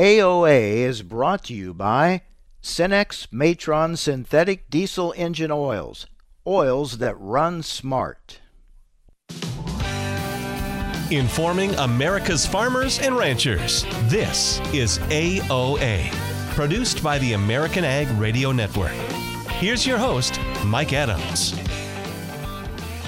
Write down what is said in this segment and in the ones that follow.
AOA is brought to you by Cenex Maxtron Synthetic Diesel Engine Oils, oils that run smart. Informing America's farmers and ranchers. This is AOA, produced by the American Ag Radio Network. Here's your host, Mike Adams.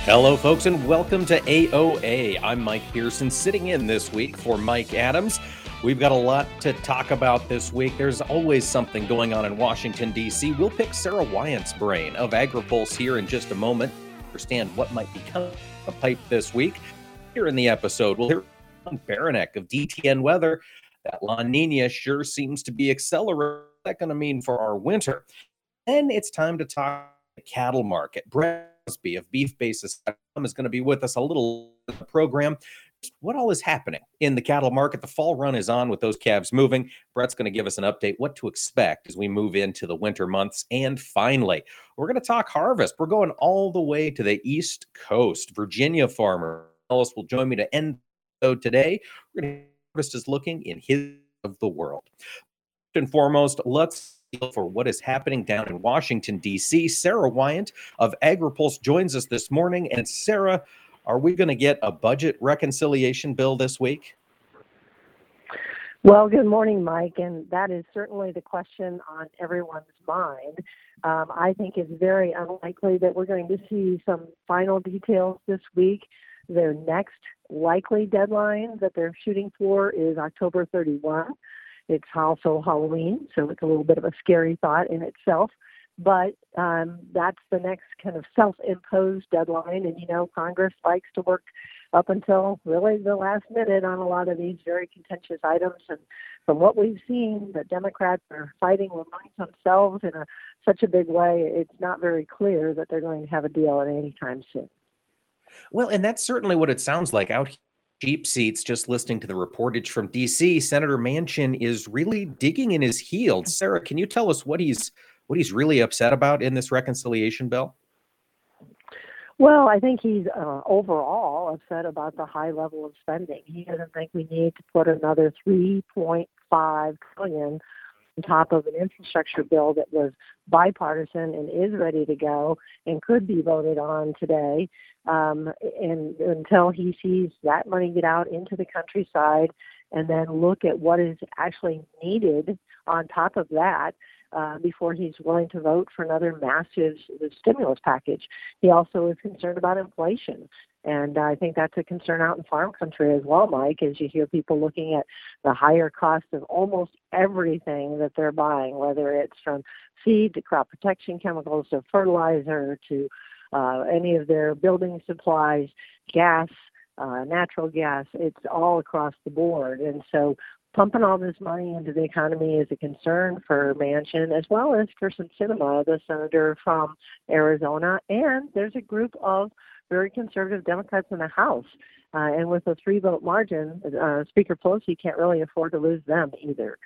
Hello, folks, and welcome to AOA. I'm Mike Pearson, sitting in this week for Mike Adams. We've got a lot to talk about this week. There's always something going on in Washington, D.C. We'll pick Sara Wyant's brain of AgriPulse here in just a moment, understand what might become a pipe this week. Here in the episode, we'll hear from Baranick of DTN Weather. That La Nina sure seems to be accelerating. What's that going to mean for our winter? Then it's time to talk the cattle market. Brett Crosby of BeefBasis.com is going to be with us a little program what all is happening in the cattle market. The fall run is on with those calves moving. Brett's going to give us an update what to expect as we move into the winter months. And finally, we're going to talk harvest. We're going all the way to the East Coast. Virginia farmer Ellis will join me to end today. We're going to harvest is looking in his of the world. First and foremost, let's for what is happening down in Washington, D.C. Sara Wyant of AgriPulse joins us this morning. And Sara, are we going to get a budget reconciliation bill this week? Well, good morning, Mike, and that is certainly the question on everyone's mind. Um, I think it's very unlikely that we're going to see some final details this week. Their next likely deadline that they're shooting for is October 31. It's also Halloween, so it's a little bit of a scary thought in itself but um, that's the next kind of self-imposed deadline. And you know, Congress likes to work up until really the last minute on a lot of these very contentious items. And from what we've seen, the Democrats are fighting amongst themselves in a, such a big way. It's not very clear that they're going to have a deal at any time soon. Well, and that's certainly what it sounds like out here cheap seats just listening to the reportage from DC senator manchin is really digging in his heels sara can you tell us what he's what he's really upset about in this reconciliation bill? Well, I think he's uh, overall upset about the high level of spending. He doesn't think we need to put another 3.5 trillion on top of an infrastructure bill that was bipartisan and is ready to go and could be voted on today. Um, and until he sees that money get out into the countryside and then look at what is actually needed on top of that, uh, before he's willing to vote for another massive stimulus package. He also is concerned about inflation. And I think that's a concern out in farm country as well, Mike, as you hear people looking at the higher cost of almost everything that they're buying, whether it's from feed to crop protection chemicals to fertilizer to uh, any of their building supplies, gas, uh, natural gas. It's all across the board. And so pumping all this money into the economy is a concern for Manchin as well as for some Sinema, the senator from Arizona. And there's a group of very conservative Democrats in the House. Uh, and with a three vote margin, uh, Speaker Pelosi can't really afford to lose them either.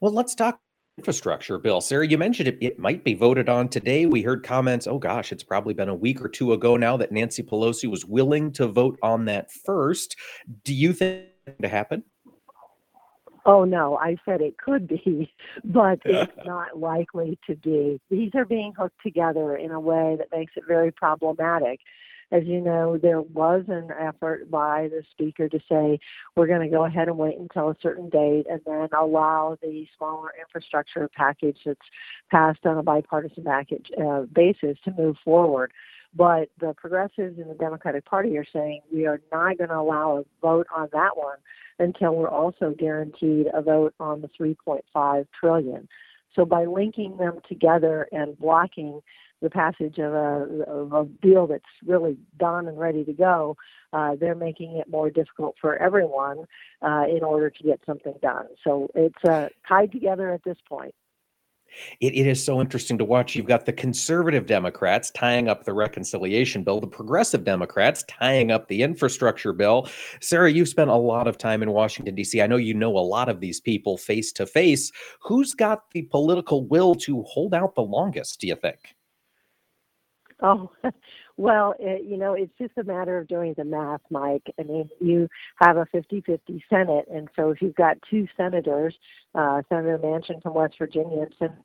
Well, let's talk infrastructure bill. Sara, you mentioned it, it might be voted on today. We heard comments, oh gosh, it's probably been a week or two ago now that Nancy Pelosi was willing to vote on that first. Do you think to happen? Oh no, I said it could be, but it's not likely to be. These are being hooked together in a way that makes it very problematic. As you know, there was an effort by the speaker to say we're going to go ahead and wait until a certain date and then allow the smaller infrastructure package that's passed on a bipartisan package uh, basis to move forward. But the progressives in the Democratic Party are saying we are not going to allow a vote on that one until we're also guaranteed a vote on the 3.5 trillion. So by linking them together and blocking the passage of a, of a deal that's really done and ready to go, uh, they're making it more difficult for everyone uh, in order to get something done. So it's uh, tied together at this point. It, it is so interesting to watch. You've got the conservative Democrats tying up the reconciliation bill, the progressive Democrats tying up the infrastructure bill. Sara, you've spent a lot of time in Washington, D.C. I know you know a lot of these people face to face. Who's got the political will to hold out the longest, do you think? Oh, Well, it, you know, it's just a matter of doing the math, Mike. I mean, you have a 50-50 Senate, and so if you've got two senators, uh, Senator Manchin from West Virginia and Senator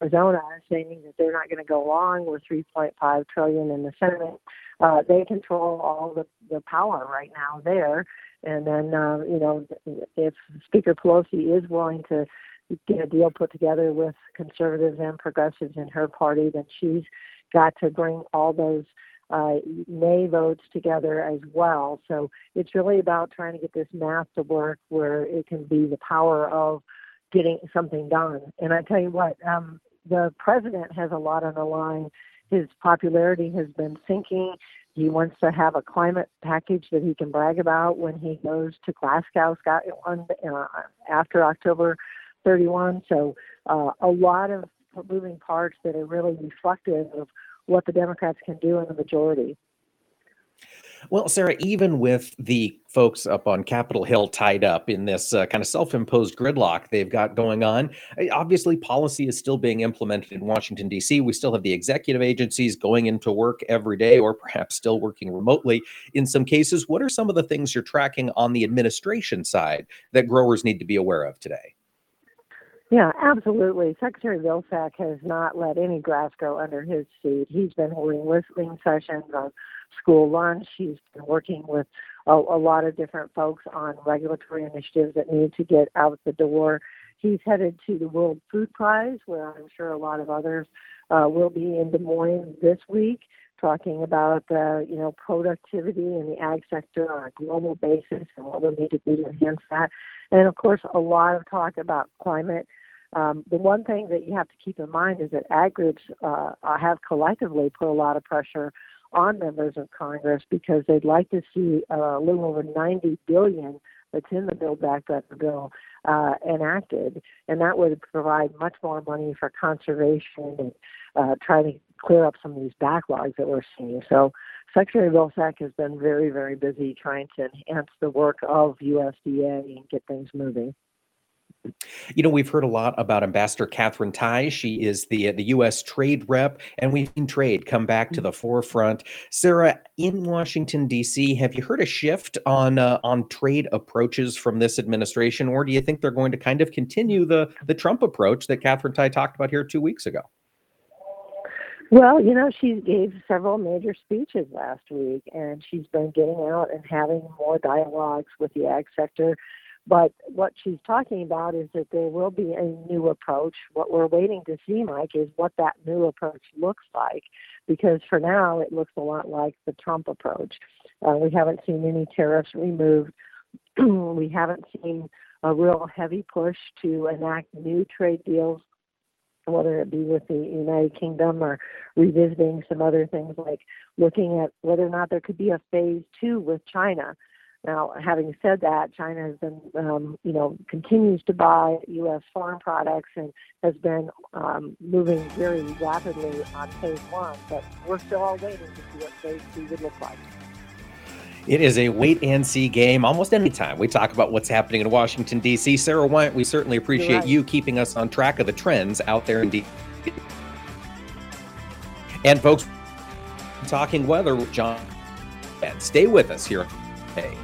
Arizona saying that they're not going to go along with 3.5 trillion in the Senate. Uh, they control all the, the power right now there. And then, uh, you know, if Speaker Pelosi is willing to get a deal put together with conservatives and progressives in her party, then she's got to bring all those uh, nay votes together as well. So it's really about trying to get this math to work where it can be the power of getting something done. And I tell you what, um, the president has a lot on the line. His popularity has been sinking. He wants to have a climate package that he can brag about when he goes to Glasgow, Scotland, uh, after October 31. So, uh, a lot of moving parts that are really reflective of what the Democrats can do in the majority. Well, Sara, even with the folks up on Capitol Hill tied up in this uh, kind of self imposed gridlock they've got going on, eh, obviously policy is still being implemented in Washington, D.C. We still have the executive agencies going into work every day or perhaps still working remotely in some cases. What are some of the things you're tracking on the administration side that growers need to be aware of today? Yeah, absolutely. Secretary Vilsack has not let any grass grow under his feet. He's been holding listening sessions on school lunch. He's been working with a, a lot of different folks on regulatory initiatives that need to get out the door. He's headed to the World Food Prize, where I'm sure a lot of others uh, will be in Des Moines this week, talking about uh, you know productivity in the ag sector on a global basis and what we need to do to enhance that. And of course, a lot of talk about climate um, the one thing that you have to keep in mind is that ag groups uh, have collectively put a lot of pressure on members of Congress because they'd like to see a little over 90 billion that's in the Build Back Better bill uh, enacted, and that would provide much more money for conservation and uh, try to clear up some of these backlogs that we're seeing. So Secretary Vilsack has been very, very busy trying to enhance the work of USDA and get things moving. You know, we've heard a lot about Ambassador Katherine Tai. She is the the U.S. trade rep, and we've seen trade come back to the forefront. Sara, in Washington D.C., have you heard a shift on uh, on trade approaches from this administration, or do you think they're going to kind of continue the the Trump approach that Katherine Tai talked about here two weeks ago? Well, you know, she gave several major speeches last week, and she's been getting out and having more dialogues with the ag sector but what she's talking about is that there will be a new approach. What we're waiting to see, Mike, is what that new approach looks like, because for now it looks a lot like the Trump approach. Uh, we haven't seen any tariffs removed. we haven't seen a real heavy push to enact new trade deals, whether it be with the United Kingdom or revisiting some other things like looking at whether or not there could be a phase two with China. Now, having said that, China has been, um, you know, continues to buy U.S. farm products and has been um, moving very rapidly on phase one, but we're still all waiting to see what phase two would look like. It is a wait and see game almost any time we talk about what's happening in Washington, D.C. Sara Wyant, we certainly appreciate right. you keeping us on track of the trends out there in D.C. And folks, talking weather with John. And stay with us here. Hey.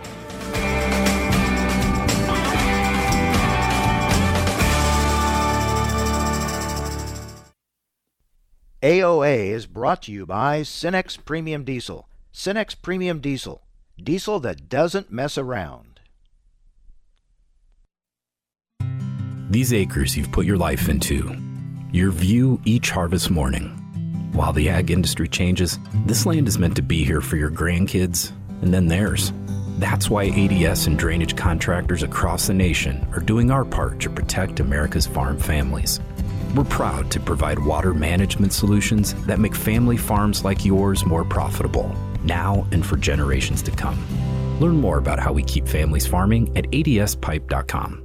AOA is brought to you by Cenex Premium Diesel. Cenex Premium Diesel. Diesel that doesn't mess around. These acres you've put your life into, your view each harvest morning. While the ag industry changes, this land is meant to be here for your grandkids and then theirs. That's why ADS and drainage contractors across the nation are doing our part to protect America's farm families. We're proud to provide water management solutions that make family farms like yours more profitable, now and for generations to come. Learn more about how we keep families farming at adspipe.com.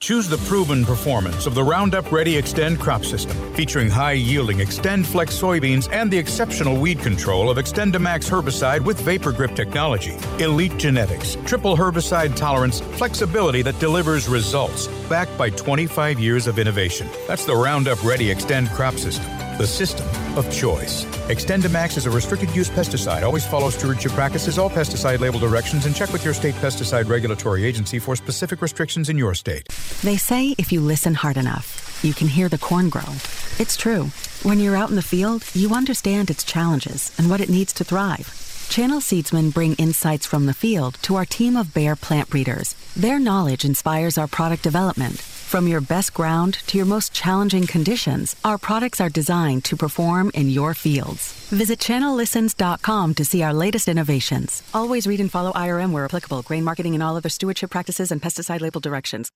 Choose the proven performance of the Roundup Ready Xtend crop system, featuring high yielding XtendFlex soybeans and the exceptional weed control of XtendiMax herbicide with VaporGrip technology. Elite genetics, triple herbicide tolerance, flexibility that delivers results, backed by 25 years of innovation. That's the Roundup Ready Xtend crop system, the system of choice. XtendiMax is a restricted use pesticide. Always follow stewardship practices, all pesticide label directions, and check with your state pesticide regulatory agency for specific restrictions in your state. They say if you listen hard enough, you can hear the corn grow. It's true. When you're out in the field, you understand its challenges and what it needs to thrive. Channel Seedsmen bring insights from the field to our team of Bayer plant breeders. Their knowledge inspires our product development. From your best ground to your most challenging conditions, our products are designed to perform in your fields. Visit channellistens.com to see our latest innovations. Always read and follow IRM where applicable, grain marketing and all other stewardship practices and pesticide label directions.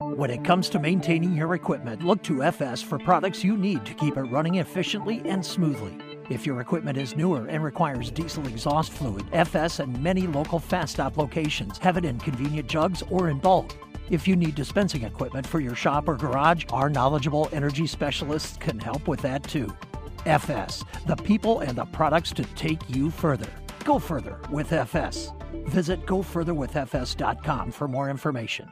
When it comes to maintaining your equipment, look to FS for products you need to keep it running efficiently and smoothly. If your equipment is newer and requires diesel exhaust fluid, FS and many local fast stop locations have it in convenient jugs or in bulk. If you need dispensing equipment for your shop or garage, our knowledgeable energy specialists can help with that too. FS, the people and the products to take you further. Go further with FS. Visit gofurtherwithfs.com for more information.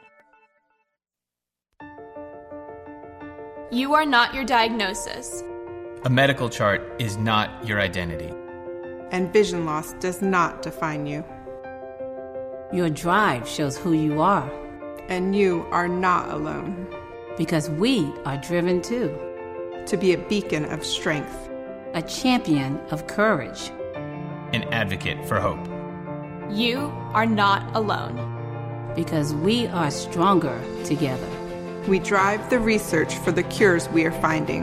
You are not your diagnosis. A medical chart is not your identity. And vision loss does not define you. Your drive shows who you are. And you are not alone. Because we are driven too. To be a beacon of strength, a champion of courage, an advocate for hope. You are not alone. Because we are stronger together. We drive the research for the cures we are finding.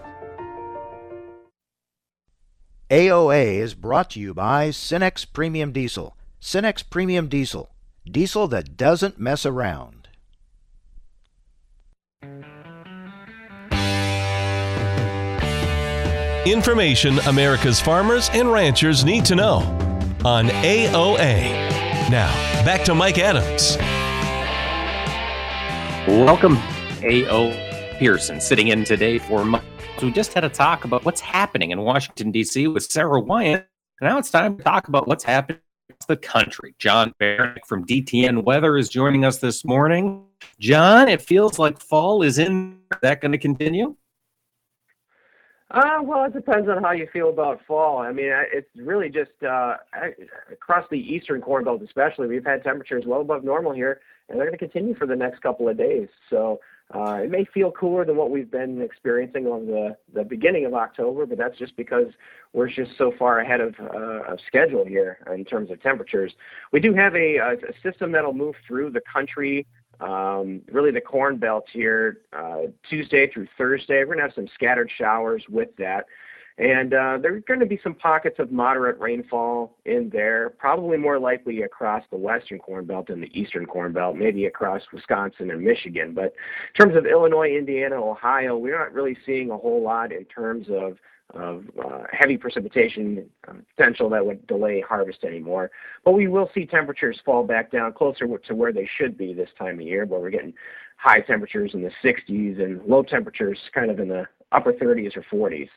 AOA is brought to you by Cenex Premium Diesel. Cenex Premium Diesel. Diesel that doesn't mess around. Information America's farmers and ranchers need to know on AOA. Now, back to Mike Adams. Welcome, A.O. Pearson, sitting in today for Mike. So we just had a talk about what's happening in Washington, D.C. with Sara Wyant. Now it's time to talk about what's happening across the country. John Baranick from DTN Weather is joining us this morning. John, it feels like fall is in. Is that going to continue? Uh, well, it depends on how you feel about fall. I mean, it's really just uh, across the eastern corn belt, especially. We've had temperatures well above normal here, and they're going to continue for the next couple of days. So uh, it may feel cooler than what we've been experiencing on the, the beginning of October, but that's just because we're just so far ahead of, uh, of schedule here in terms of temperatures. We do have a, a system that'll move through the country um, really the corn belt here uh, Tuesday through Thursday. We're going to have some scattered showers with that. And uh, there's going to be some pockets of moderate rainfall in there, probably more likely across the western corn belt than the eastern corn belt, maybe across Wisconsin and Michigan. But in terms of Illinois, Indiana, Ohio, we're not really seeing a whole lot in terms of of uh, heavy precipitation uh, potential that would delay harvest anymore. But we will see temperatures fall back down closer to where they should be this time of year, where we're getting high temperatures in the 60s and low temperatures kind of in the upper 30s or 40s.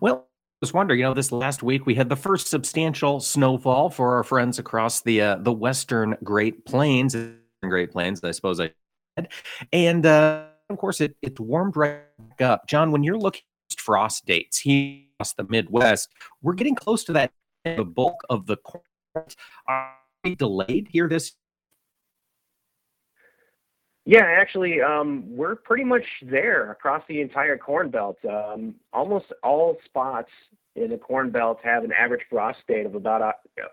Well, was wondering, you know, this last week we had the first substantial snowfall for our friends across the uh, the western Great Plains, Great Plains, I suppose I said, and uh, of course it it warmed right up. John, when you're looking at frost dates here across the Midwest. We're getting close to that. The bulk of the corn are delayed here this. Yeah, actually, um, we're pretty much there across the entire Corn Belt. Um, almost all spots in the Corn Belt have an average frost date of about uh,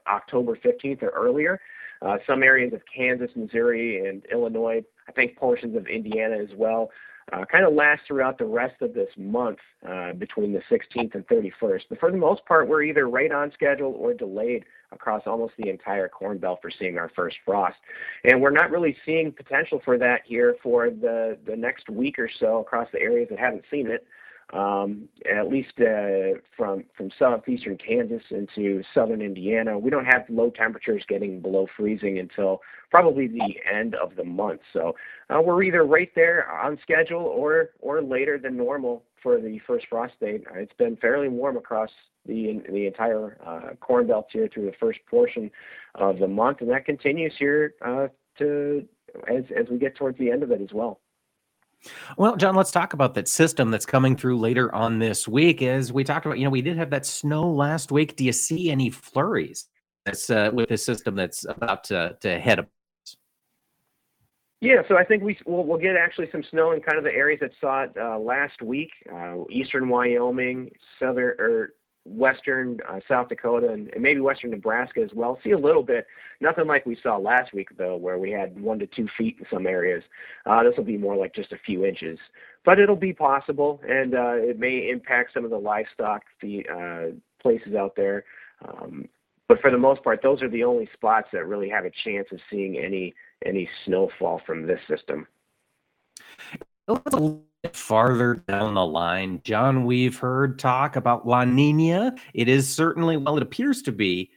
October 15th or earlier. Uh, some areas of Kansas, Missouri, and Illinois, I think portions of Indiana as well, uh, kind of lasts throughout the rest of this month uh, between the 16th and 31st. But for the most part, we're either right on schedule or delayed across almost the entire Corn Belt for seeing our first frost. And we're not really seeing potential for that here for the, the next week or so across the areas that haven't seen it. Um, at least uh, from from southeastern Kansas into southern Indiana. We don't have low temperatures getting below freezing until probably the end of the month. So uh, we're either right there on schedule or or later than normal for the first frost date. It's been fairly warm across the the entire uh, corn belt here through the first portion of the month, and that continues here uh, to as as we get towards the end of it as well. Well, John, let's talk about that system that's coming through later on this week. As we talked about, you know, we did have that snow last week. Do you see any flurries that's, uh, with this system that's about to, to head up? Yeah, so I think we we'll, we'll get actually some snow in kind of the areas that saw it uh, last week, uh, eastern Wyoming, southern or western uh, South Dakota and, and, maybe western Nebraska as well. See a little bit, nothing like we saw last week though, where we had one to two feet in some areas. Uh, this will be more like just a few inches, but it'll be possible, and uh, it may impact some of the livestock the uh, places out there. Um, but for the most part, those are the only spots that really have a chance of seeing any any snowfall from this system farther down the line, John, we've heard talk about La Nina. It is certainly, well, it appears to be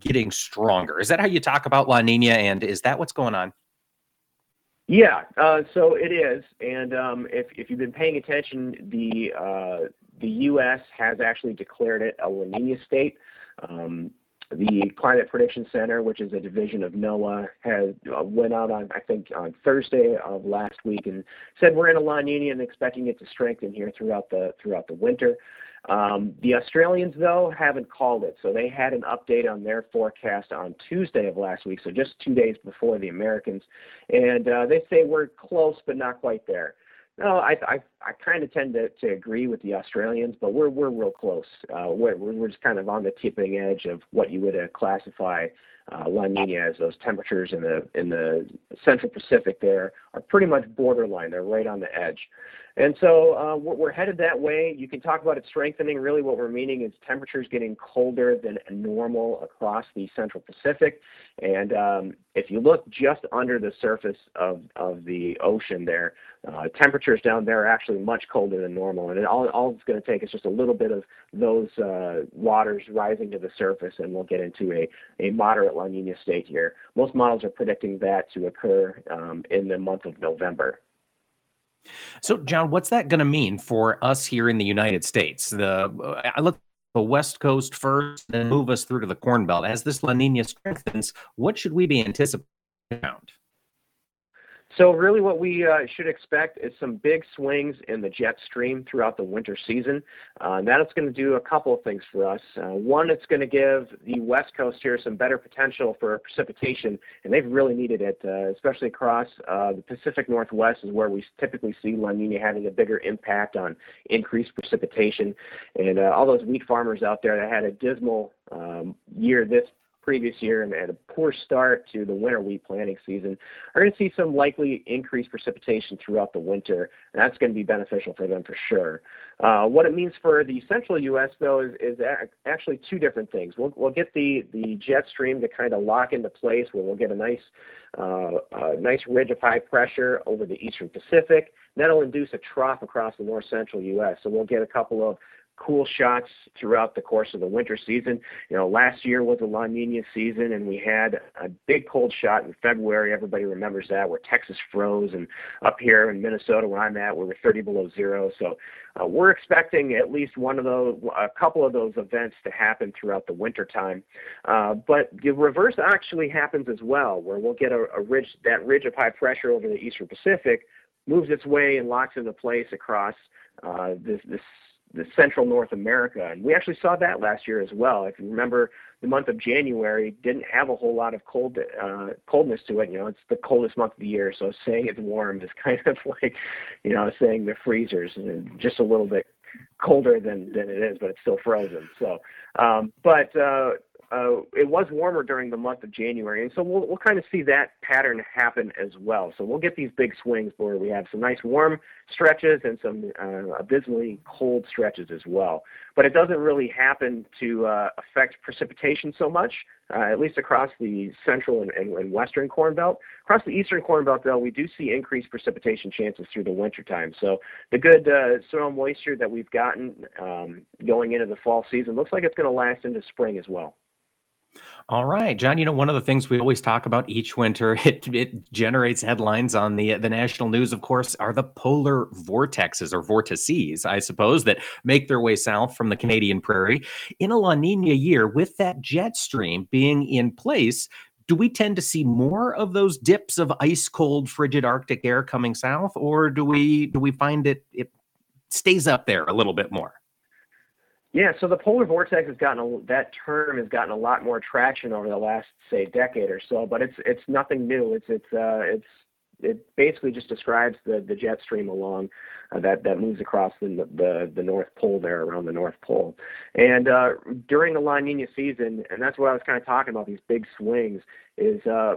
getting stronger. Is that how you talk about La Nina? And is that what's going on? Yeah, uh, so it is. And um, if, if you've been paying attention, the uh, the U.S. has actually declared it a La Nina state. Um, the Climate Prediction Center, which is a division of NOAA, has uh, went out on I think on Thursday of last week and said we're in a La Nina and expecting it to strengthen here throughout the throughout the winter. Um, the Australians though haven't called it, so they had an update on their forecast on Tuesday of last week, so just two days before the Americans, and uh, they say we're close but not quite there. No, I I, I kind of tend to, to agree with the Australians, but we're we're real close. Uh, we're we're just kind of on the tipping edge of what you would uh, classify uh, La Nina as. Those temperatures in the in the Central Pacific there are pretty much borderline. They're right on the edge. And so uh, we're headed that way. You can talk about it strengthening. Really, what we're meaning is temperatures getting colder than normal across the Central Pacific. And um, if you look just under the surface of, of the ocean there, uh, temperatures down there are actually much colder than normal. And all, all it's going to take is just a little bit of those uh, waters rising to the surface, and we'll get into a, a moderate La Nina state here. Most models are predicting that to occur um, in the month of November. So, John, what's that going to mean for us here in the United States? The I look the West Coast first, then move us through to the Corn Belt. As this La Nina strengthens, what should we be anticipating? So really what we uh, should expect is some big swings in the jet stream throughout the winter season. Uh, and that's going to do a couple of things for us. Uh, one, it's going to give the West Coast here some better potential for precipitation, and they've really needed it, uh, especially across uh, the Pacific Northwest is where we typically see La Nina having a bigger impact on increased precipitation. And uh, all those wheat farmers out there that had a dismal um, year this previous year and had a poor start to the winter wheat planting season are going to see some likely increased precipitation throughout the winter, and that's going to be beneficial for them for sure. Uh, what it means for the central U.S. though is, is actually two different things. We'll, we'll get the, the jet stream to kind of lock into place where we'll get a nice uh, a nice ridge of high pressure over the eastern Pacific. That'll induce a trough across the north central U.S. So we'll get a couple of cool shots throughout the course of the winter season. You know, last year was a La Nina season, and we had a big cold shot in February. Everybody remembers that, where Texas froze, and up here in Minnesota, where I'm at, we were 30 below zero. So uh, we're expecting at least one of those, a couple of those events to happen throughout the winter time. Uh, but the reverse actually happens as well, where we'll get a, a ridge, that ridge of high pressure over the eastern Pacific moves its way and locks into place across uh, this, this the central North America. And we actually saw that last year as well. If you remember, the month of January didn't have a whole lot of cold uh, coldness to it. You know, it's the coldest month of the year, so saying it's warm is kind of like, you know, saying the freezers just a little bit colder than than it is, but it's still frozen. So, um, but uh, uh, it was warmer during the month of January, and so we'll we'll kind of see that pattern happen as well. So we'll get these big swings where we have some nice warm stretches and some uh, abysmally cold stretches as well. But it doesn't really happen to uh, affect precipitation so much, uh, at least across the central and, and, and, western corn belt. Across the eastern corn belt, though, we do see increased precipitation chances through the wintertime. So the good uh, soil moisture that we've gotten um, going into the fall season looks like it's going to last into spring as well. All right, John. You know, one of the things we always talk about each winter, it it generates headlines on the the national news. Of course, are the polar vortexes or vortices, I suppose, that make their way south from the Canadian prairie in a La Nina year. With that jet stream being in place, do we tend to see more of those dips of ice cold, frigid Arctic air coming south, or do we do we find it it stays up there a little bit more? Yeah, so the polar vortex has gotten a, that term has gotten a lot more traction over the last say decade or so, but it's it's nothing new. It's it's uh, it's it basically just describes the the jet stream along uh, that that moves across the, the the North Pole there around the North Pole, and uh, during the La Nina season, and that's what I was kind of talking about these big swings is uh,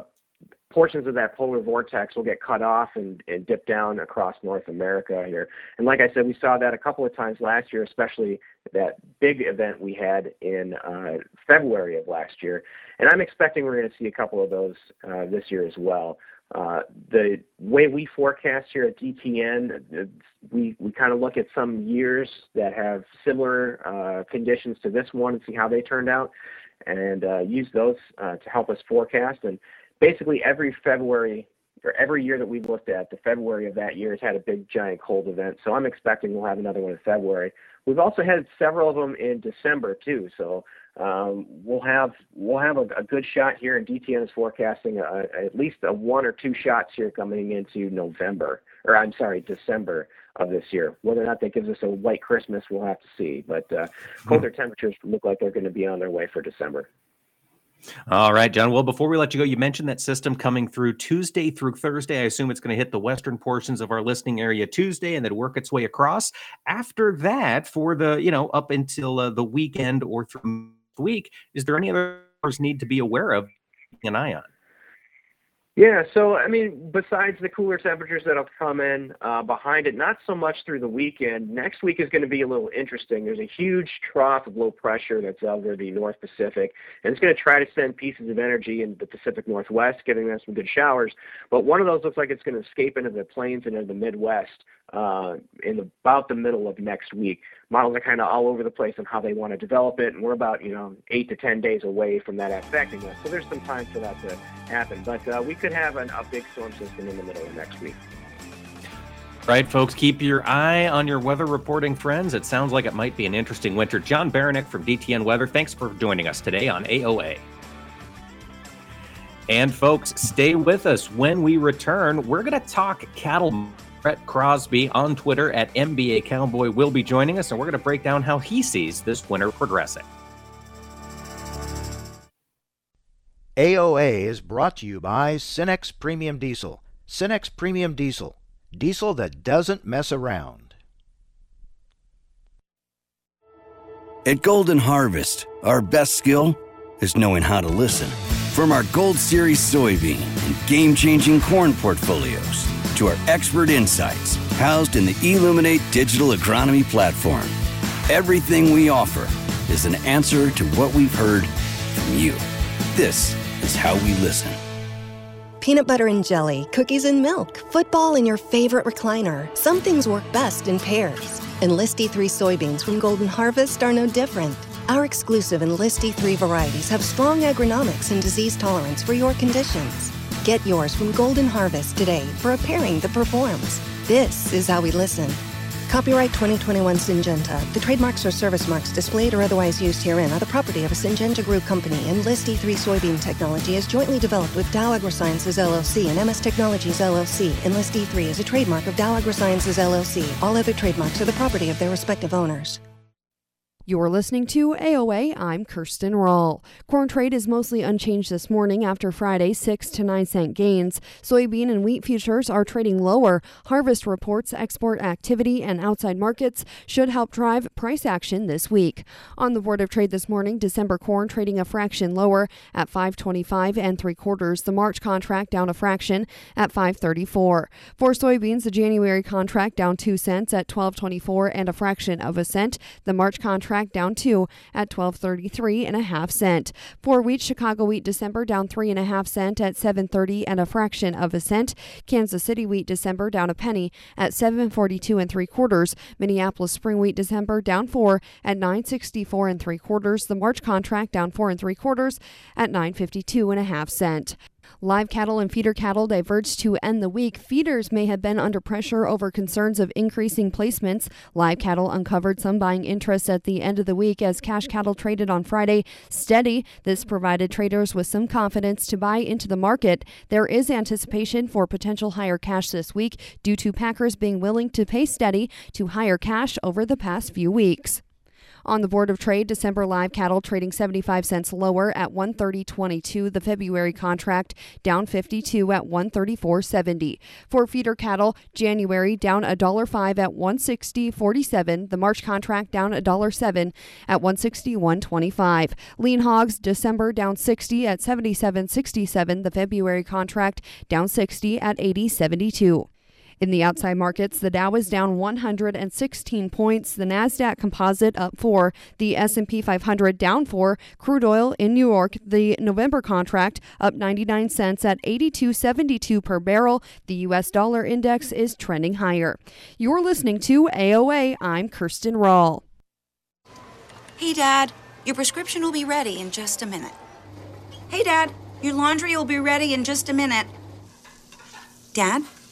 portions of that polar vortex will get cut off and, and dip down across North America here. And like I said, we saw that a couple of times last year, especially that big event we had in uh, February of last year. And I'm expecting we're going to see a couple of those uh, this year as well. Uh, the way we forecast here at DTN, we, we kind of look at some years that have similar uh, conditions to this one and see how they turned out and uh, use those uh, to help us forecast. And basically every February or every year that we've looked at, the February of that year has had a big giant cold event. So I'm expecting we'll have another one in February. We've also had several of them in December too. So um, we'll have we'll have a, a, good shot here, and DTN is forecasting a, at least a one or two shots here coming into November, or I'm sorry, December of this year. Whether or not that gives us a white Christmas, we'll have to see. But uh, colder hmm. temperatures look like they're going to be on their way for December. All right, John. Well, before we let you go, you mentioned that system coming through Tuesday through Thursday. I assume it's going to hit the western portions of our listening area Tuesday and then work its way across. After that, for the, you know, up until uh, the weekend or through the week, is there any other need to be aware of an eye on? Yeah, so I mean, besides the cooler temperatures that'll come in uh, behind it, not so much through the weekend. Next week is going to be a little interesting. There's a huge trough of low pressure that's over the North Pacific, and it's going to try to send pieces of energy in the Pacific Northwest, giving them some good showers. But one of those looks like it's going to escape into the plains and into the Midwest uh, in about the middle of next week. Models are kind of all over the place on how they want to develop it, and we're about you know eight to ten days away from that affecting us. So there's some time for that to happen. But uh, we could have an, a big storm system in the middle of next week. Right, folks, keep your eye on your weather reporting friends. It sounds like it might be an interesting winter. John Baranick from DTN Weather, thanks for joining us today on AOA. And folks, stay with us when we return. We're going to talk cattle Brett Crosby on Twitter at MBA Cowboy will be joining us, and we're going to break down how he sees this winter progressing. AOA is brought to you by Cenex Premium Diesel. Cenex Premium Diesel, diesel that doesn't mess around. At Golden Harvest, our best skill is knowing how to listen. From our Gold Series soybean and game changing corn portfolios to our expert insights housed in the Illuminate digital agronomy platform. Everything we offer is an answer to what we've heard from you. This is how we listen. Peanut butter and jelly, cookies and milk, football in your favorite recliner. Some things work best in pairs. Enlist E3 soybeans from Golden Harvest are no different. Our exclusive Enlist E3 varieties have strong agronomics and disease tolerance for your conditions. Get yours from Golden Harvest today for a pairing that performs. This is how we listen. Copyright 2021 Syngenta. The trademarks or service marks displayed or otherwise used herein are the property of a Syngenta Group company, Enlist E3 soybean technology is jointly developed with Dow AgroSciences LLC and MS Technologies LLC. Enlist E3 is a trademark of Dow AgroSciences LLC. All other trademarks are the property of their respective owners. You're listening to AOA. I'm Kirsten Rahl. Corn trade is mostly unchanged this morning after Friday's 6 to 9 cent gains. Soybean and wheat futures are trading lower. Harvest reports, export activity, and outside markets should help drive price action this week. On the Board of Trade this morning, December corn trading a fraction lower at 525 and 3 quarters. The March contract down a fraction at 534. For soybeans, the January contract down 2 cents at 1224 and a fraction of a cent. The March contract down two at 12.33 and a half cent. For wheat, Chicago wheat December down three and a half cent at 7.30 and a fraction of a cent. Kansas City wheat December down a penny at 7.42 and three quarters. Minneapolis spring wheat December down four at 9.64 and three quarters. The March contract down four and three quarters at 9.52 and a half cent. Live cattle and feeder cattle diverged to end the week. Feeders may have been under pressure over concerns of increasing placements. Live cattle uncovered some buying interest at the end of the week as cash cattle traded on Friday steady. This provided traders with some confidence to buy into the market. There is anticipation for potential higher cash this week due to packers being willing to pay steady to higher cash over the past few weeks. On the Board of Trade, December live cattle trading 75 cents lower at 130.22. The February contract down 52 at 134.70. For feeder cattle, January down $1.05 at 160.47. The March contract down $1.07 at 161.25. Lean hogs, December down 60 at 77.67. The February contract down 60 at 80.72. In the outside markets, the Dow is down 116 points, the Nasdaq Composite up 4, the S&P 500 down 4, crude oil in New York, the November contract up 99 cents at 82.72 per barrel. The US dollar index is trending higher. You're listening to AOA. I'm Kirsten Rahl. Hey dad, your prescription will be ready in just a minute. Hey dad, your laundry will be ready in just a minute. Dad,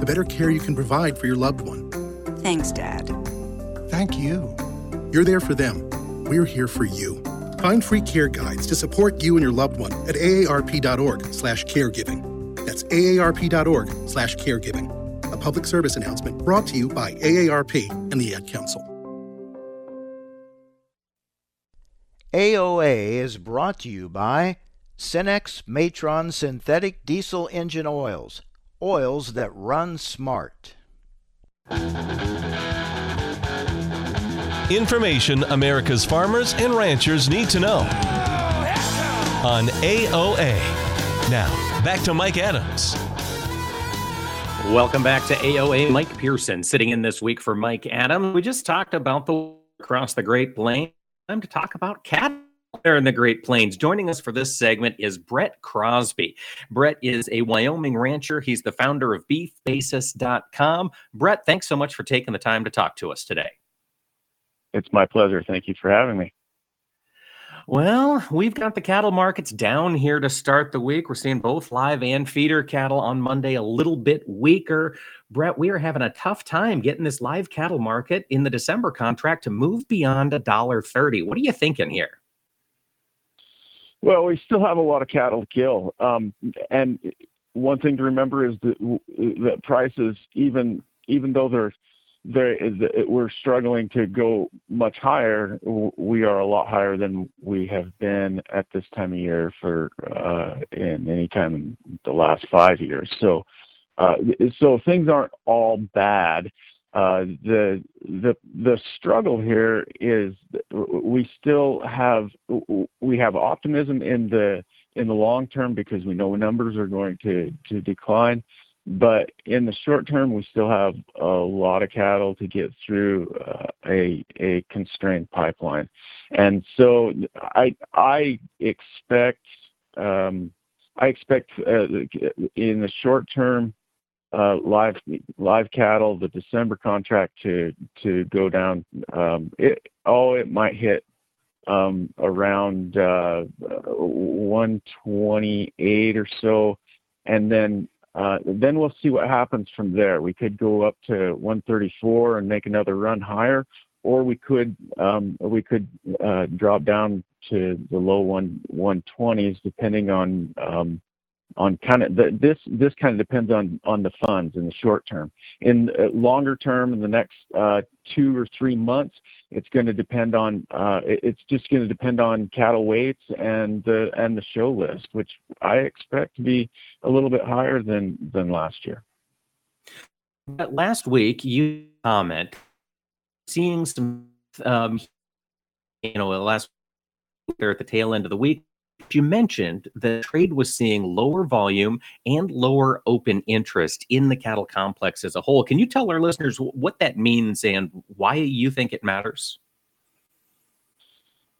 the better care you can provide for your loved one. Thanks, Dad. Thank you. You're there for them. We're here for you. Find free care guides to support you and your loved one at aarp.org/caregiving. That's aarp.org/caregiving. A public service announcement brought to you by AARP and the Ad Council. AOA is brought to you by Cenex Maxtron Synthetic Diesel Engine Oils oils that run smart. Information America's farmers and ranchers need to know on AOA. Now, back to Mike Adams. Welcome back to AOA. Mike Pearson sitting in this week for Mike Adams. We just talked about the across the Great Plains. Time to talk about cattle there in the Great Plains. Joining us for this segment is Brett Crosby. Brett is a Wyoming rancher. He's the founder of beefbasis.com. Brett, thanks so much for taking the time to talk to us today. It's my pleasure. Thank you for having me. Well, we've got the cattle markets down here to start the week. We're seeing both live and feeder cattle on Monday a little bit weaker. Brett, we are having a tough time getting this live cattle market in the December contract to move beyond a dollar thirty. What are you thinking here? Well, we still have a lot of cattle to kill, um, and one thing to remember is that, that prices, even even though they're they we're struggling to go much higher. We are a lot higher than we have been at this time of year for uh, in any time in the last five years. So, uh, so things aren't all bad. Uh, the the the struggle here is we still have we have optimism in the in the long term because we know numbers are going to to decline. But in the short term, we still have a lot of cattle to get through uh, a a constrained pipeline, and so I I expect um, I expect uh, in the short term live live cattle the December contract to to go down. Um, it it might hit um, around uh, 128 or so, and then uh, then we'll see what happens from there. We could go up to 134 and make another run higher, or we could um, we could uh, drop down to the low one 120s, depending on on kind of the, this this kind of depends on on the funds in the short term. In uh, longer term, in the next uh, two or three months, it's going to depend on uh, it's just going to depend on cattle weights and the and the show list, which I expect to be a little bit higher than than last year. but Last week, you comment seeing some, um, you know, last there at the tail end of the week you mentioned the trade was seeing lower volume and lower open interest in the cattle complex as a whole. Can you tell our listeners what that means and why you think it matters?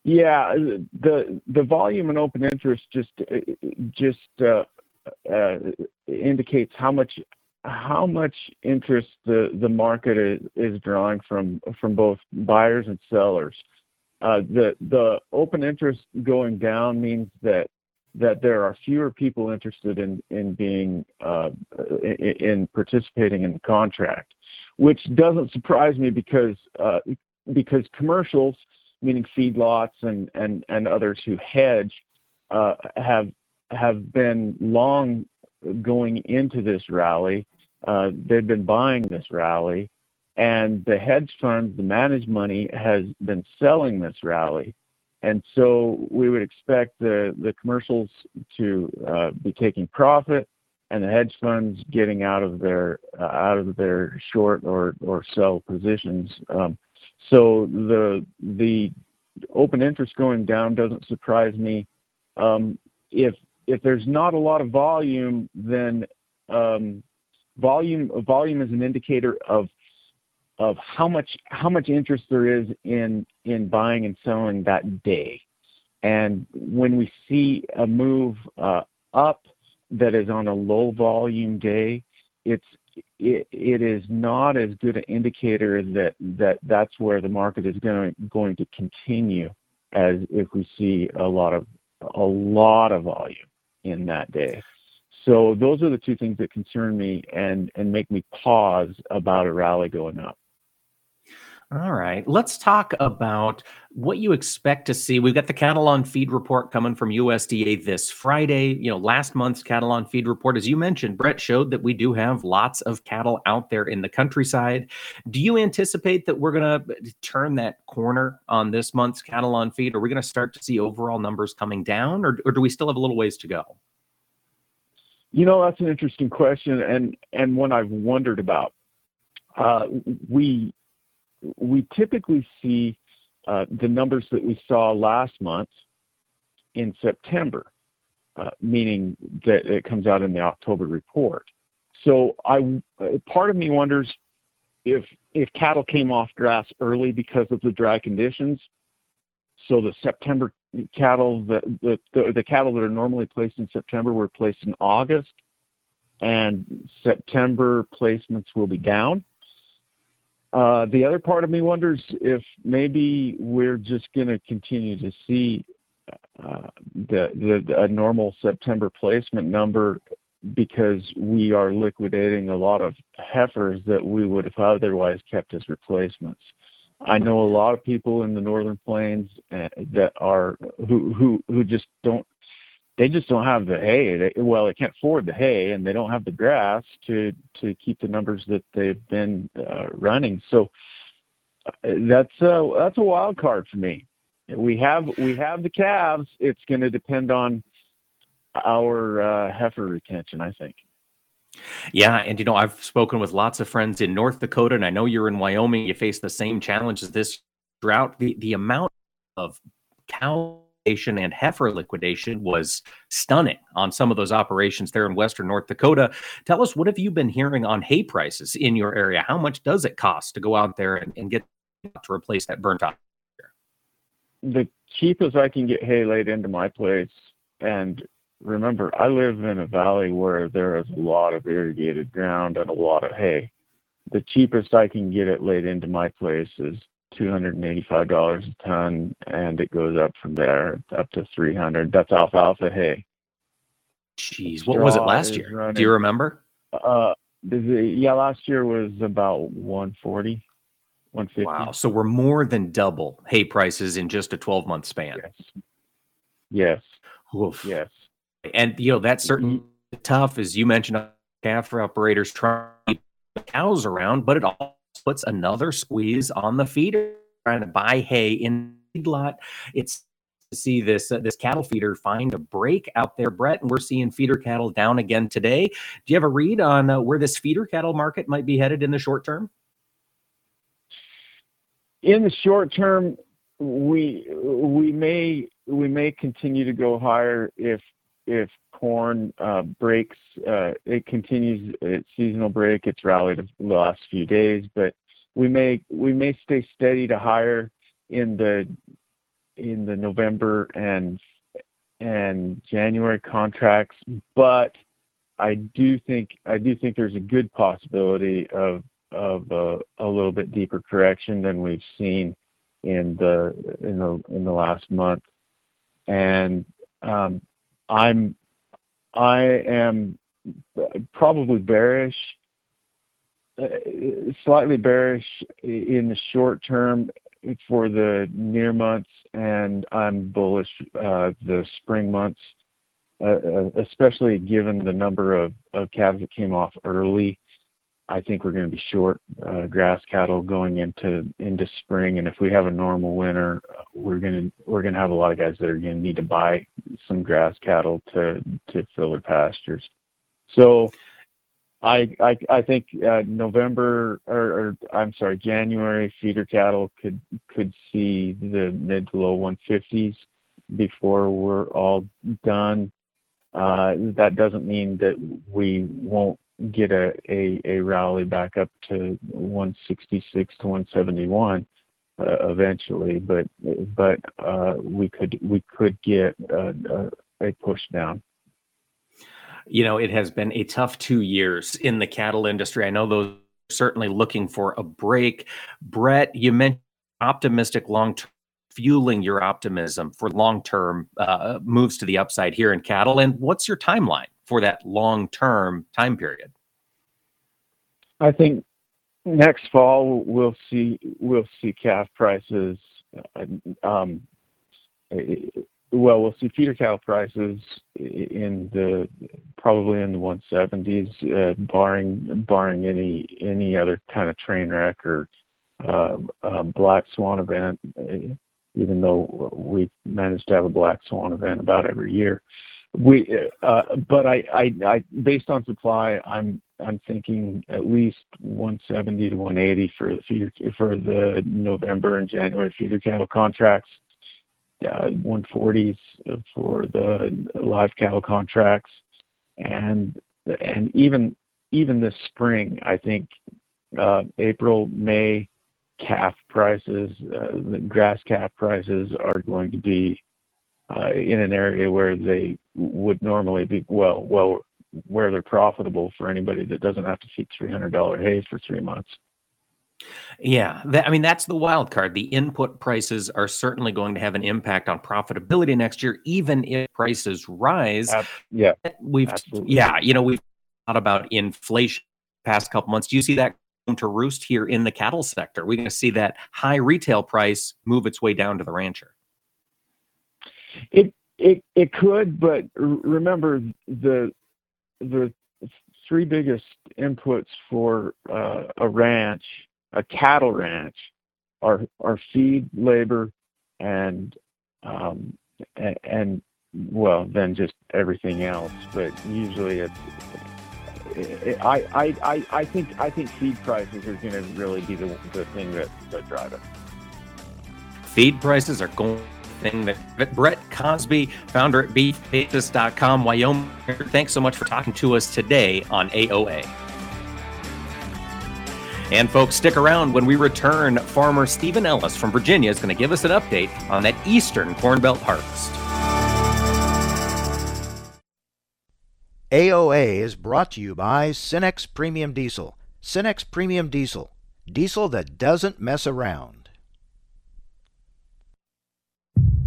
Yeah, the the volume and open interest just just uh, uh, indicates how much how much interest the the market is, is drawing from from both buyers and sellers. Uh, the open interest going down means that that there are fewer people interested in in being uh, in, in, participating in the contract, which doesn't surprise me because uh, because commercials, meaning feedlots and others who hedge, have have been long going into this rally. They've been buying this rally, and the hedge funds, the managed money, has been selling this rally. And so we would expect the, the commercials to uh, be taking profit and the hedge funds getting out of their uh, out of their short or, or sell positions. Um, so the the open interest going down doesn't surprise me. Um, if if there's not a lot of volume, then um, volume volume is an indicator of of how much how much interest there is in in buying and selling that day. And when we see a move uh, up that is on a low volume day, it's it, it is not as good an indicator that that that's where the market is going going to continue as if we see a lot of a lot of volume in that day. So those are the two things that concern me and and make me pause about a rally going up. All right. Let's talk about what you expect to see. We've got the cattle on feed report coming from USDA this Friday. You know, last month's cattle on feed report, as you mentioned, Brett showed that we do have lots of cattle out there in the countryside. Do you anticipate that we're going to turn that corner on this month's cattle on feed? Are we going to start to see overall numbers coming down, or, or do we still have a little ways to go? You know, that's an interesting question and, and one I've wondered about. Uh, we we typically see uh, the numbers that we saw last month in September, uh, meaning that it comes out in the October report. So I, part of me wonders if if cattle came off grass early because of the dry conditions. So the September cattle, the cattle that are normally placed in September were placed in August, and September placements will be down. Uh, the other part of me wonders if maybe we're just going to continue to see uh, the, the a normal September placement number because we are liquidating a lot of heifers that we would have otherwise kept as replacements. I know a lot of people in the northern plains uh, that are who who who just don't they just don't have the hay. They, well, they can't afford the hay, and they don't have the grass to to keep the numbers that they've been uh, running. So uh, that's a that's a wild card for me. We have we have the calves. It's going to depend on our uh, heifer retention, I think. Yeah, and you know I've spoken with lots of friends in North Dakota, and I know you're in Wyoming. You face the same challenges this drought. The the amount of cow and heifer liquidation was stunning on some of those operations there in western North Dakota. Tell us, what have you been hearing on hay prices in your area? How much does it cost to go out there and, and get to replace that burnt out? The cheapest I can get hay laid into my place, and remember, I live in a valley where there is a lot of irrigated ground and a lot of hay. The cheapest I can get it laid into my place is $285 a ton, and it goes up from there up to 300. That's alfalfa hay. Jeez, what was it last year? Running, Do you remember? Uh, yeah, last year was about 140, 150. Wow, so we're more than double hay prices in just a 12 month span. Yes. Yes. Oof. Yes. And you know that's certainly mm-hmm. tough, as you mentioned, calf operators trying to keep cows around, but it also puts another squeeze on the feeder trying to buy hay in the lot. It's to see this uh, this cattle feeder find a break out there, Brett, and we're seeing feeder cattle down again today. Do you have a read on uh, where this feeder cattle market might be headed in the short term? In the short term, we we may we may continue to go higher if if corn uh, breaks. Uh, it continues its seasonal break. It's rallied the last few days, but we may we may stay steady to higher in the in the November and and January contracts, but I do think I do think there's a good possibility of of a, a little bit deeper correction than we've seen in the in the in the last month, and um, I'm I am probably bearish, uh, slightly bearish in the short term for the near months, and I'm bullish uh, the spring months, uh, especially given the number of, of calves that came off early. I think we're going to be short uh, grass cattle going into into spring, and if we have a normal winter, we're going to we're going to have a lot of guys that are going to need to buy some grass cattle to to fill their pastures. So, I I, I think uh, November or, I'm sorry January feeder cattle could could see the mid to low 150s before we're all done. Uh, that doesn't mean that we won't get a, rally back up to 166 to 171 uh, eventually, but but uh, we could we could get a, a, push down. You know, it has been a tough two years in the cattle industry. I know those are certainly looking for a break. Brett, you mentioned optimistic long term fueling your optimism for long term uh, moves to the upside here in cattle. And what's your timeline? For that long term time period? I think next fall we'll see we'll see calf prices. Um, well, we'll see feeder cattle prices in the probably in the 170s, uh, barring barring any any other kind of train wreck or uh, black swan event. Even though we manage to have a black swan event about every year, but I, based on supply, I'm, thinking at least 170 to 180 for the November and January feeder cattle contracts, uh, 140s for the live cattle contracts, and even this spring, I think uh, April, May calf prices, uh, the grass calf prices are going to be uh, in an area where they would normally be well well where they're profitable for anybody that doesn't have to feed three hundred dollar hay for three months. Yeah, that, I mean that's the wild card. The input prices are certainly going to have an impact on profitability next year, even if prices rise. Uh, yeah, we've absolutely. yeah, you know we've thought about inflation past couple months. Do you see that to roost here in the cattle sector? We're going to see that high retail price move its way down to the rancher. It it it could, but remember the the three biggest inputs for uh, a ranch, a cattle ranch, are are feed, labor, and um, and, and well, then just everything else. But usually, it's I, I, I, I think I think feed prices are going to really be the, the thing that, that drive it. Feed prices are going thing that Brett Crosby, founder at beefbasis.com, Wyoming. Thanks so much for talking to us today on AOA. And folks, stick around when we return. Farmer Stephen Ellis from Virginia is going to give us an update on that eastern Corn Belt harvest. AOA is brought to you by Cenex Premium Diesel. Cenex Premium Diesel, diesel that doesn't mess around.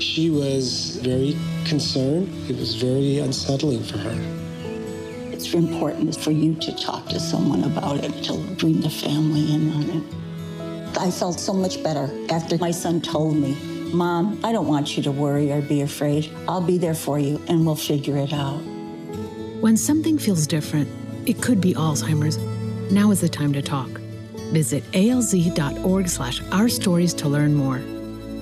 She was very concerned. It was very unsettling for her. It's important for you to talk to someone about it, to bring the family in on it. I felt so much better after my son told me, Mom, I don't want you to worry or be afraid. I'll be there for you and we'll figure it out. When something feels different, it could be Alzheimer's. Now is the time to talk. Visit alz.org slash our stories to learn more.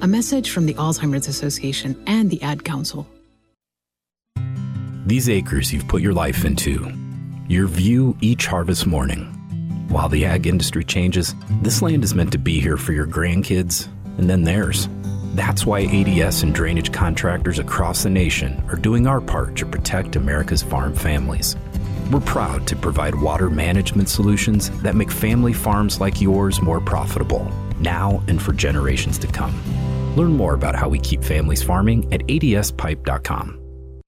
A message from the Alzheimer's Association and the Ad Council. These acres you've put your life into, your view each harvest morning. While the ag industry changes, this land is meant to be here for your grandkids and then theirs. That's why ADS and drainage contractors across the nation are doing our part to protect America's farm families. We're proud to provide water management solutions that make family farms like yours more profitable, now and for generations to come. Learn more about how we keep families farming at adspipe.com.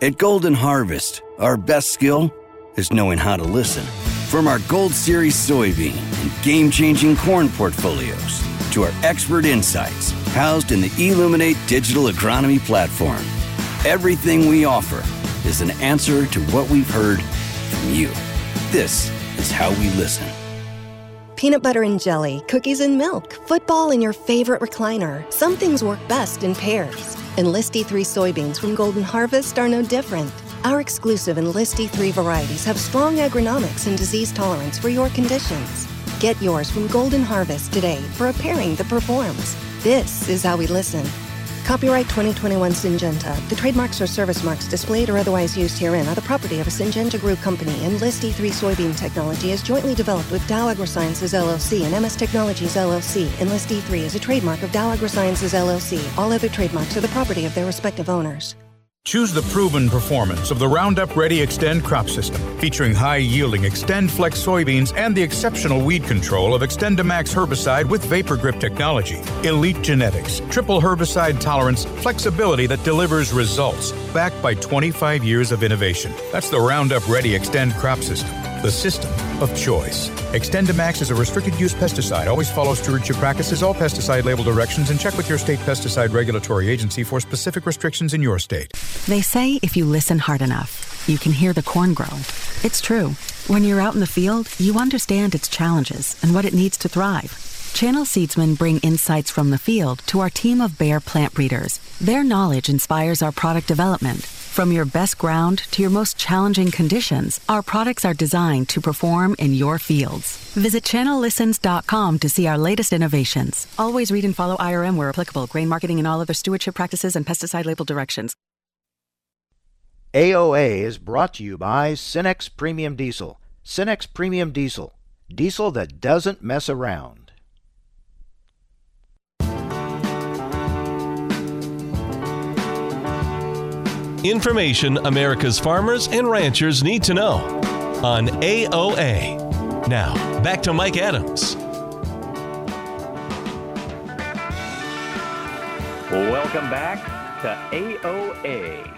At Golden Harvest, our best skill is knowing how to listen. From our Gold Series soybean and game changing corn portfolios to our expert insights housed in the Illuminate digital agronomy platform, everything we offer is an answer to what we've heard from you. This is how we listen. Peanut butter and jelly, cookies and milk, football in your favorite recliner. Some things work best in pairs. Enlist E3 soybeans from Golden Harvest are no different. Our exclusive Enlist E3 varieties have strong agronomics and disease tolerance for your conditions. Get yours from Golden Harvest today for a pairing that performs. This is how we listen. Copyright 2021 Syngenta. The trademarks or service marks displayed or otherwise used herein are the property of a Syngenta Group company, Enlist E3 soybean technology is jointly developed with Dow AgroSciences LLC and MS Technologies LLC. Enlist E3 is a trademark of Dow AgroSciences LLC. All other trademarks are the property of their respective owners. Choose the proven performance of the Roundup Ready Xtend crop system, featuring high yielding XtendFlex soybeans and the exceptional weed control of XtendiMax herbicide with VaporGrip technology. Elite genetics, triple herbicide tolerance, flexibility that delivers results, backed by 25 years of innovation. That's the Roundup Ready Xtend crop system, the system of choice. XtendiMax is a restricted use pesticide. Always follow stewardship practices, all pesticide label directions, and check with your state pesticide regulatory agency for specific restrictions in your state. They say if you listen hard enough, you can hear the corn grow. It's true. When you're out in the field, you understand its challenges and what it needs to thrive. Channel Seedsmen bring insights from the field to our team of Bayer plant breeders. Their knowledge inspires our product development. From your best ground to your most challenging conditions, our products are designed to perform in your fields. Visit channellistens.com to see our latest innovations. Always read and follow IRM where applicable, grain marketing and all other stewardship practices and pesticide label directions. AOA is brought to you by Cenex Premium Diesel. Cenex Premium Diesel. Diesel that doesn't mess around. Information America's farmers and ranchers need to know on AOA. Now, back to Mike Adams. Welcome back to AOA.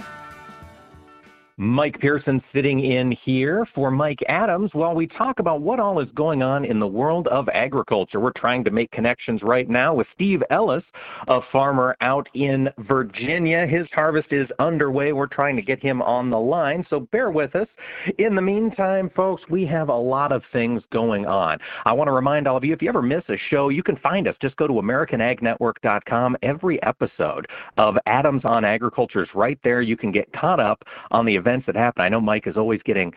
Mike Pearson sitting in here for Mike Adams while we talk about what all is going on in the world of agriculture. We're trying to make connections right now with Steve Ellis, a farmer out in Virginia. His harvest is underway. We're trying to get him on the line, so bear with us. In the meantime, folks, we have a lot of things going on. I want to remind all of you if you ever miss a show, you can find us. Just go to AmericanAgNetwork.com. Every episode of Adams on Agriculture is right there. You can get caught up on the events events that happen. I know Mike is always getting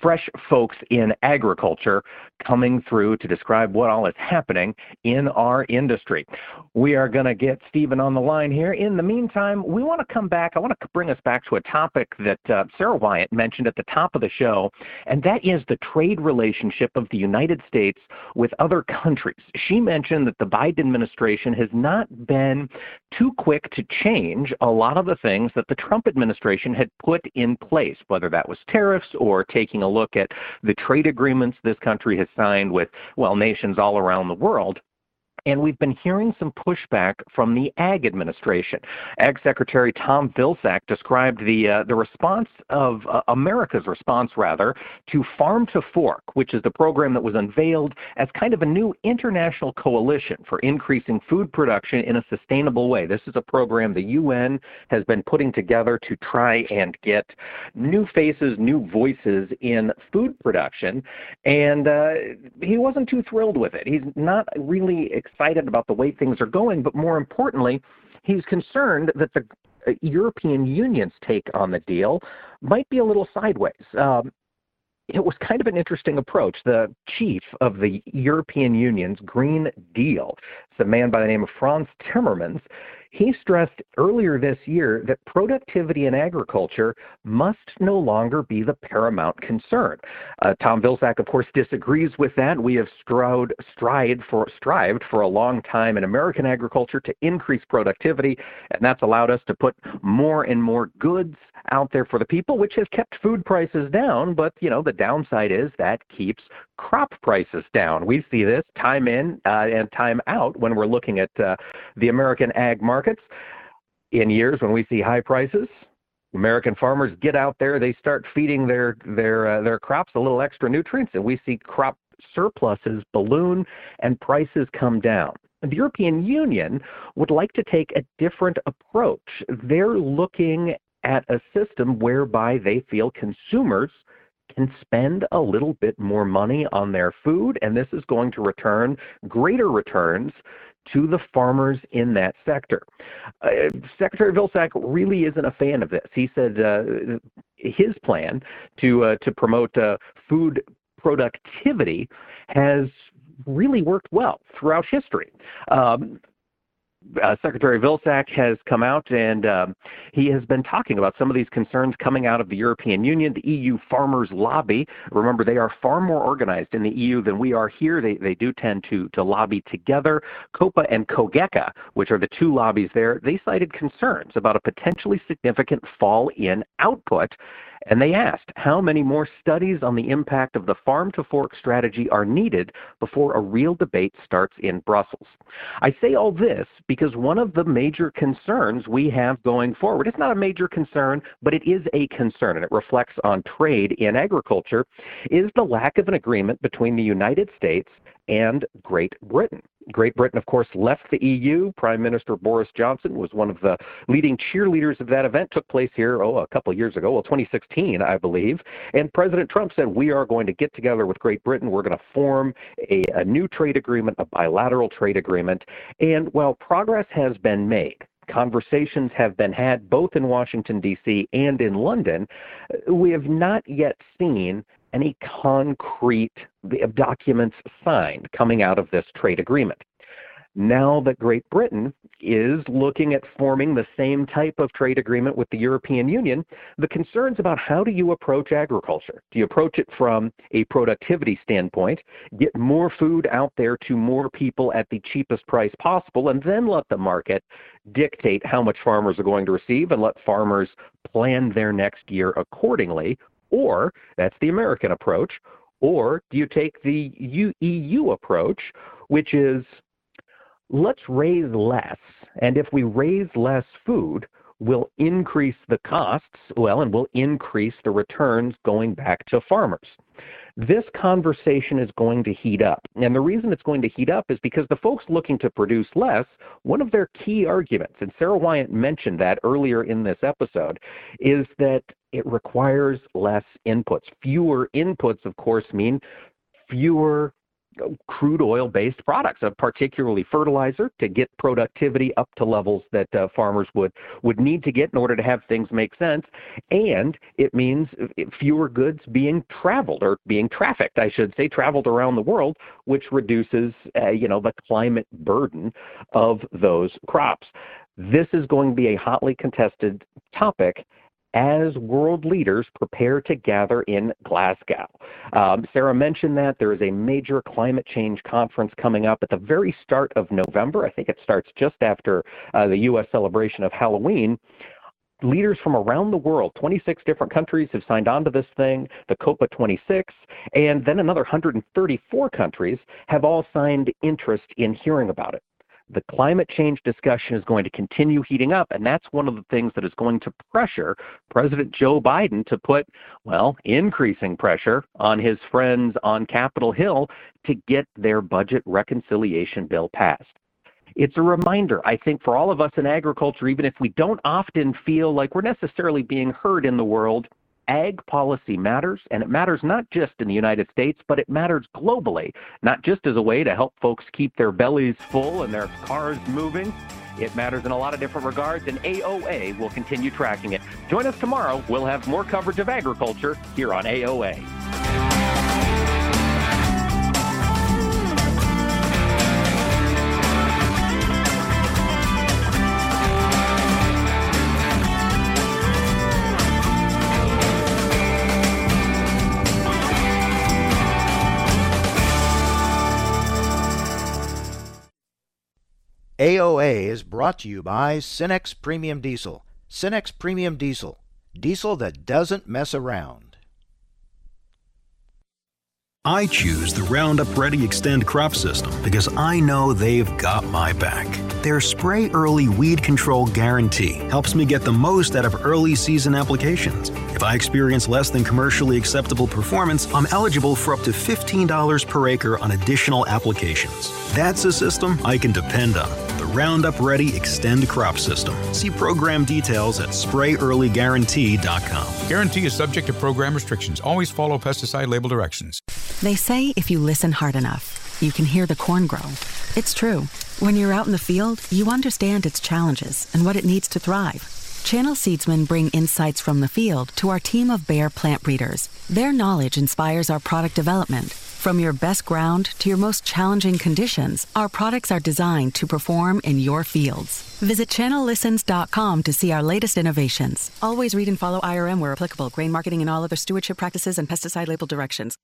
fresh folks in agriculture coming through to describe what all is happening in our industry. We are going to get Stephen on the line here. In the meantime, we want to come back. I want to bring us back to a topic that uh, Sara Wyant mentioned at the top of the show, and that is the trade relationship of the United States with other countries. She mentioned that the Biden administration has not been too quick to change a lot of the things that the Trump administration had put in place, whether that was tariffs or taking a look at the trade agreements this country has signed with, well, nations all around the world. And we've been hearing some pushback from the Ag Administration. Ag Secretary Tom Vilsack described the uh, the response of uh, America's response, rather, to Farm to Fork, which is the program that was unveiled as kind of a new international coalition for increasing food production in a sustainable way. This is a program the UN has been putting together to try and get new faces, new voices in food production. And uh, he wasn't too thrilled with it. He's not really excited about the way things are going, but more importantly, he's concerned that the European Union's take on the deal might be a little sideways. Um, it was kind of an interesting approach. The chief of the European Union's Green Deal, it's a man by the name of Frans Timmermans, he stressed earlier this year that productivity in agriculture must no longer be the paramount concern. Uh, Tom Vilsack, of course, disagrees with that. We have strode, for, strived for a long time in American agriculture to increase productivity, and that's allowed us to put more and more goods out there for the people, which has kept food prices down. But you know, the downside is that keeps crop prices down. We see this time in uh, and time out when we're looking at uh, the American ag markets. In years when we see high prices, American farmers get out there, they start feeding their their uh, their crops a little extra nutrients, and we see crop surpluses balloon and prices come down. The European Union would like to take a different approach. They're looking at a system whereby they feel consumers can spend a little bit more money on their food, and this is going to return greater returns to the farmers in that sector. Uh, Secretary Vilsack really isn't a fan of this. He said uh, his plan to uh, to promote uh, food productivity has really worked well throughout history. Um, uh, Secretary Vilsack has come out and um, he has been talking about some of these concerns coming out of the European Union, the EU farmers lobby. Remember, they are far more organized in the EU than we are here. They, they do tend to, to lobby together. COPA and COGECA, which are the two lobbies there, they cited concerns about a potentially significant fall in output and they asked how many more studies on the impact of the farm to fork strategy are needed before a real debate starts in Brussels. I say all this because one of the major concerns we have going forward, it's not a major concern, but it is a concern, and it reflects on trade in agriculture, is the lack of an agreement between the United States and Great Britain. Great Britain, of course, left the EU. Prime Minister Boris Johnson was one of the leading cheerleaders of that event. Took place here, oh, a couple years ago, well, 2016, I believe. And President Trump said, We are going to get together with Great Britain. We're going to form a, a new trade agreement, a bilateral trade agreement. And while progress has been made, conversations have been had both in Washington, D.C. and in London, we have not yet seen any concrete documents signed coming out of this trade agreement. now that Great Britain is looking at forming the same type of trade agreement with the European Union, the concerns about how do you approach agriculture? Do you approach it from a productivity standpoint, get more food out there to more people at the cheapest price possible, and then let the market dictate how much farmers are going to receive and let farmers plan their next year accordingly? Or that's the American approach. Or do you take the EU approach, which is let's raise less. And if we raise less food, we'll increase the costs, well, and we'll increase the returns going back to farmers. This conversation is going to heat up. And the reason it's going to heat up is because the folks looking to produce less, one of their key arguments, and Sara Wyant mentioned that earlier in this episode, is that it requires less inputs. Fewer inputs, of course, mean fewer crude oil based products, particularly fertilizer, to get productivity up to levels that uh, farmers would, would need to get in order to have things make sense. And it means fewer goods being traveled or being trafficked, I should say, traveled around the world, which reduces, uh, you know, the climate burden of those crops. This is going to be a hotly contested topic as world leaders prepare to gather in Glasgow. Um, Sara mentioned that there is a major climate change conference coming up at the very start of November. I think it starts just after uh, the U.S. celebration of Halloween leaders from around the world, 26 different countries have signed on to this thing, the COPA 26, and then another 134 countries have all signed interest in hearing about it the climate change discussion is going to continue heating up, and that's one of the things that is going to pressure President Joe Biden to put, well, increasing pressure on his friends on Capitol Hill to get their budget reconciliation bill passed. It's a reminder, I think, for all of us in agriculture, even if we don't often feel like we're necessarily being heard in the world, ag policy matters, and it matters not just in the United States, but it matters globally, not just as a way to help folks keep their bellies full and their cars moving. It matters in a lot of different regards, and AOA will continue tracking it. Join us tomorrow. We'll have more coverage of agriculture here on AOA. Brought to you by Cenex Premium Diesel. Cenex Premium Diesel. Diesel that doesn't mess around. I choose the Roundup Ready Xtend crop system because I know they've got my back. Their spray early weed control guarantee helps me get the most out of early season applications. If I experience less than commercially acceptable performance, I'm eligible for up to $15 per acre on additional applications. That's a system I can depend on. The Roundup Ready Xtend crop system. See program details at sprayearlyguarantee.com. Guarantee is subject to program restrictions. Always follow pesticide label directions. They say if you listen hard enough, you can hear the corn grow. It's true. When you're out in the field, you understand its challenges and what it needs to thrive. Channel Seedsmen bring insights from the field to our team of Bayer plant breeders. Their knowledge inspires our product development. From your best ground to your most challenging conditions, our products are designed to perform in your fields. Visit channellistens.com to see our latest innovations. Always read and follow IRM where applicable, grain marketing and all other stewardship practices and pesticide label directions.